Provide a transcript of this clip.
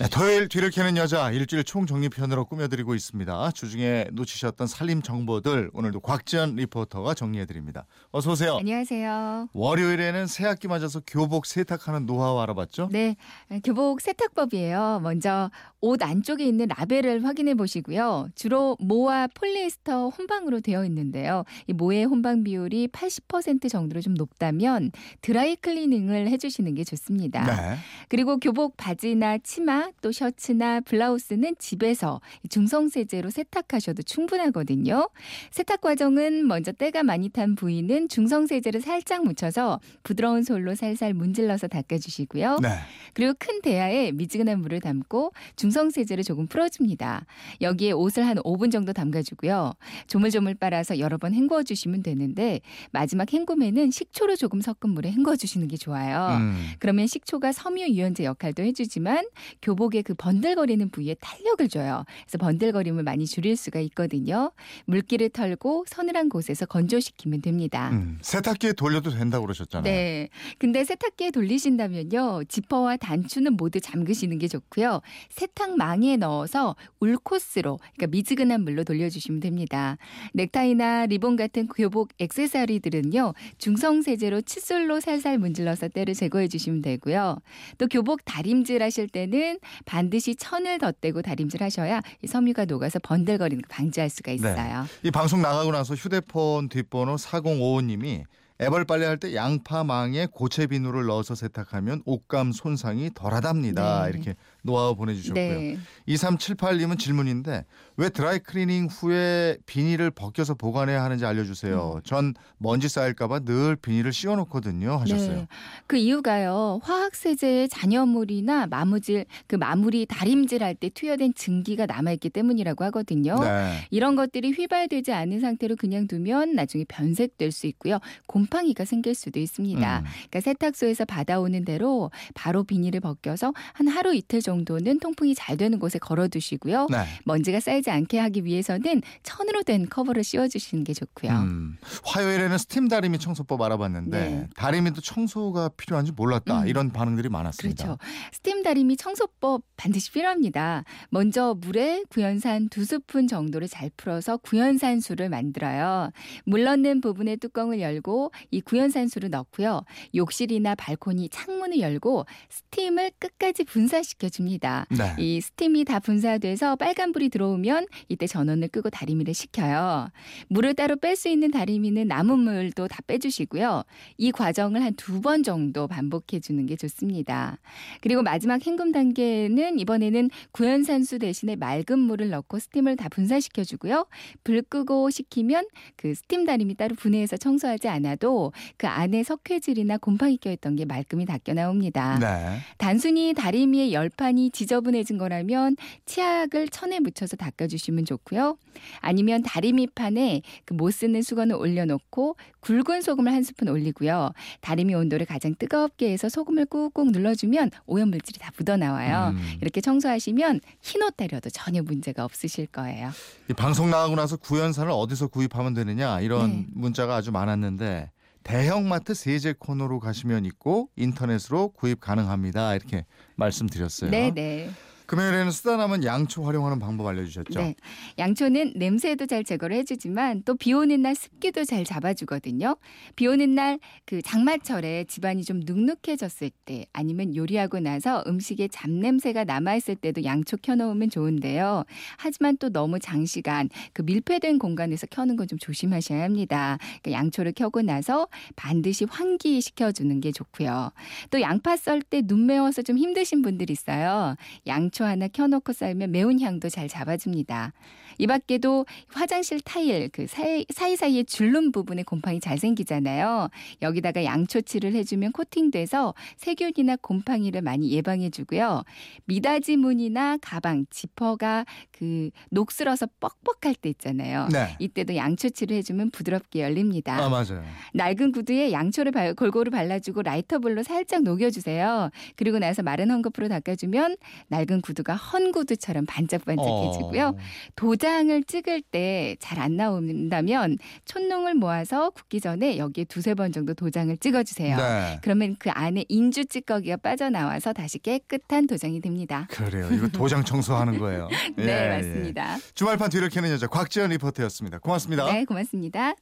네, 토요일 뒤를 캐는 여자 일주일 총정리편으로 꾸며드리고 있습니다. 주중에 놓치셨던 살림 정보들 오늘도 곽지연 리포터가 정리해드립니다. 어서 오세요. 안녕하세요. 월요일에는 새학기 맞아서 교복 세탁하는 노하우 알아봤죠? 네, 교복 세탁법이에요. 먼저 옷 안쪽에 있는 라벨을 확인해 보시고요. 주로 모와 폴리에스터 혼방으로 되어 있는데요. 이 모의 혼방 비율이 80% 정도로 좀 높다면 드라이 클리닝을 해주시는 게 좋습니다. 네. 그리고 교복 바지나 치마 또 셔츠나 블라우스는 집에서 중성세제로 세탁하셔도 충분하거든요. 세탁 과정은 먼저 때가 많이 탄 부위는 중성세제를 살짝 묻혀서 부드러운 솔로 살살 문질러서 닦아주시고요. 네. 그리고 큰 대야에 미지근한 물을 담고 중성세제를 조금 풀어줍니다. 여기에 옷을 한 5분 정도 담가주고요. 조물조물 빨아서 여러 번 헹궈 주시면 되는데 마지막 헹굼에는 식초를 조금 섞은 물에 헹궈 주시는 게 좋아요. 음. 그러면 식초가 섬유 유연제 역할도 해주지만 교 복의 그 번들거리는 부위에 탄력을 줘요. 그래서 번들거림을 많이 줄일 수가 있거든요. 물기를 털고 서늘한 곳에서 건조시키면 됩니다. 음. 세탁기에 돌려도 된다고 그러셨잖아요. 네. 근데 세탁기에 돌리신다면요. 지퍼와 단추는 모두 잠그시는 게 좋고요. 세탁망에 넣어서 울코스로 그러니까 미지근한 물로 돌려주시면 됩니다. 넥타이나 리본 같은 교복 액세서리들은요. 중성 세제로 칫솔로 살살 문질러서 때를 제거해 주시면 되고요. 또 교복 다림질 하실 때는 반드시 천을 덧대고 다림질 하셔야 이 섬유가 녹아서 번들거리는 거 방지할 수가 있어요. 이 방송 나가고 나서 휴대폰 뒷번호 4055님이 애벌 빨래할 때 양파망에 고체 비누를 넣어서 세탁하면 옷감 손상이 덜하답니다. 네. 이렇게 노하우 보내주셨고요. 네. 2378님은 질문인데 왜 드라이 클리닝 후에 비닐을 벗겨서 보관해야 하는지 음. 알려주세요. 전 먼지 쌓일까봐 늘 비닐을 씌워놓거든요. 하셨어요. 네. 그 이유가요. 화학세제의 잔여물이나 마무질, 그 마무리 다림질 할 때 투여된 증기가 남아있기 때문이라고 하거든요. 네. 이런 것들이 휘발되지 않은 상태로 그냥 두면 나중에 변색될 수 있고요. 곰팡이가 생길 수도 있습니다. 음. 그러니까 세탁소에서 받아오는 대로 바로 비닐을 벗겨서 한 하루 이틀 정도는 통풍이 잘 되는 곳에 걸어두시고요. 네. 먼지가 쌓이지 않게 하기 위해서는 천으로 된 커버를 씌워주시는 게 좋고요. 음, 화요일에는 스팀 다리미 청소법 알아봤는데 네. 다리미도 청소가 필요한지 몰랐다 음. 이런 반응들이 많았습니다. 그렇죠. 스팀 다리미 청소법 반드시 필요합니다. 먼저 물에 구연산 두 스푼 정도를 잘 풀어서 구연산수를 만들어요. 물 넣는 부분의 뚜껑을 열고 이 구연산수를 넣고요. 욕실이나 발코니 창문을 열고 스팀을 끝까지 분사시켜 줍니다. 네. 이 스팀이 다 분사돼서 빨간불이 들어오면 이때 전원을 끄고 다리미를 식혀요. 물을 따로 뺄 수 있는 다리미는 남은 물도 다 빼주시고요. 이 과정을 한 두 번 정도 반복해 주는 게 좋습니다. 그리고 마지막 헹굼 단계는 이번에는 구연산수 대신에 맑은 물을 넣고 스팀을 다 분사시켜 주고요. 불 끄고 식히면 그 스팀 다리미 따로 분해해서 청소하지 않아도 그 안에 석회질이나 곰팡이 껴있던 게 말끔히 닦여 나옵니다. 네. 단순히 다리미의 열판이 지저분해진 거라면 치약을 천에 묻혀서 닦아주시면 좋고요. 아니면 다리미판에 그 못 쓰는 수건을 올려놓고 굵은 소금을 한 스푼 올리고요. 다리미 온도를 가장 뜨겁게 해서 소금을 꾹꾹 눌러주면 오염물질이 다 묻어나와요. 음. 이렇게 청소하시면 흰옷 다려도 전혀 문제가 없으실 거예요. 이 방송 나가고 나서 구연산을 어디서 구입하면 되느냐 이런 네. 문자가 아주 많았는데 대형마트 세제 코너로 가시면 있고 인터넷으로 구입 가능합니다 이렇게 말씀드렸어요. 네 네. 금요일에는 쓰다 남은 양초 활용하는 방법 알려주셨죠. 네. 양초는 냄새도 잘 제거를 해주지만 또 비 오는 날 습기도 잘 잡아주거든요. 비 오는 날 그 장마철에 집안이 좀 눅눅해졌을 때 아니면 요리하고 나서 음식에 잡냄새가 남아있을 때도 양초 켜놓으면 좋은데요. 하지만 또 너무 장시간 그 밀폐된 공간에서 켜는 건 좀 조심하셔야 합니다. 그러니까 양초를 켜고 나서 반드시 환기시켜주는 게 좋고요. 또 양파 썰 때 눈 매워서 좀 힘드신 분들 있어요. 양초 하나 켜놓고 썰면 매운 향도 잘 잡아줍니다. 이 밖에도 화장실 타일 그 사이, 사이사이에 줄눈 부분에 곰팡이 잘 생기잖아요. 여기다가 양초칠을 해주면 코팅돼서 세균이나 곰팡이를 많이 예방해주고요. 미닫이 문이나 가방, 지퍼가 그 녹슬어서 뻑뻑할 때 있잖아요. 네. 이때도 양초칠을 해주면 부드럽게 열립니다. 아 맞아요. 낡은 구두에 양초를 발- 골고루 발라주고 라이터불로 살짝 녹여주세요. 그리고 나서 마른 헝겊으로 닦아주면 낡은 구두가 헌 구두처럼 반짝반짝해지고요. 어. 도장을 찍을 때 잘 안 나온다면 촛농을 모아서 굽기 전에 여기에 두세 번 정도 도장을 찍어주세요. 네. 그러면 그 안에 인주 찌꺼기가 빠져나와서 다시 깨끗한 도장이 됩니다. 그래요. 이거 도장 청소하는 거예요. 네, 예, 예. 맞습니다. 주말판 뒤를 캐는 여자 곽지연 리포터였습니다. 고맙습니다. 네, 고맙습니다.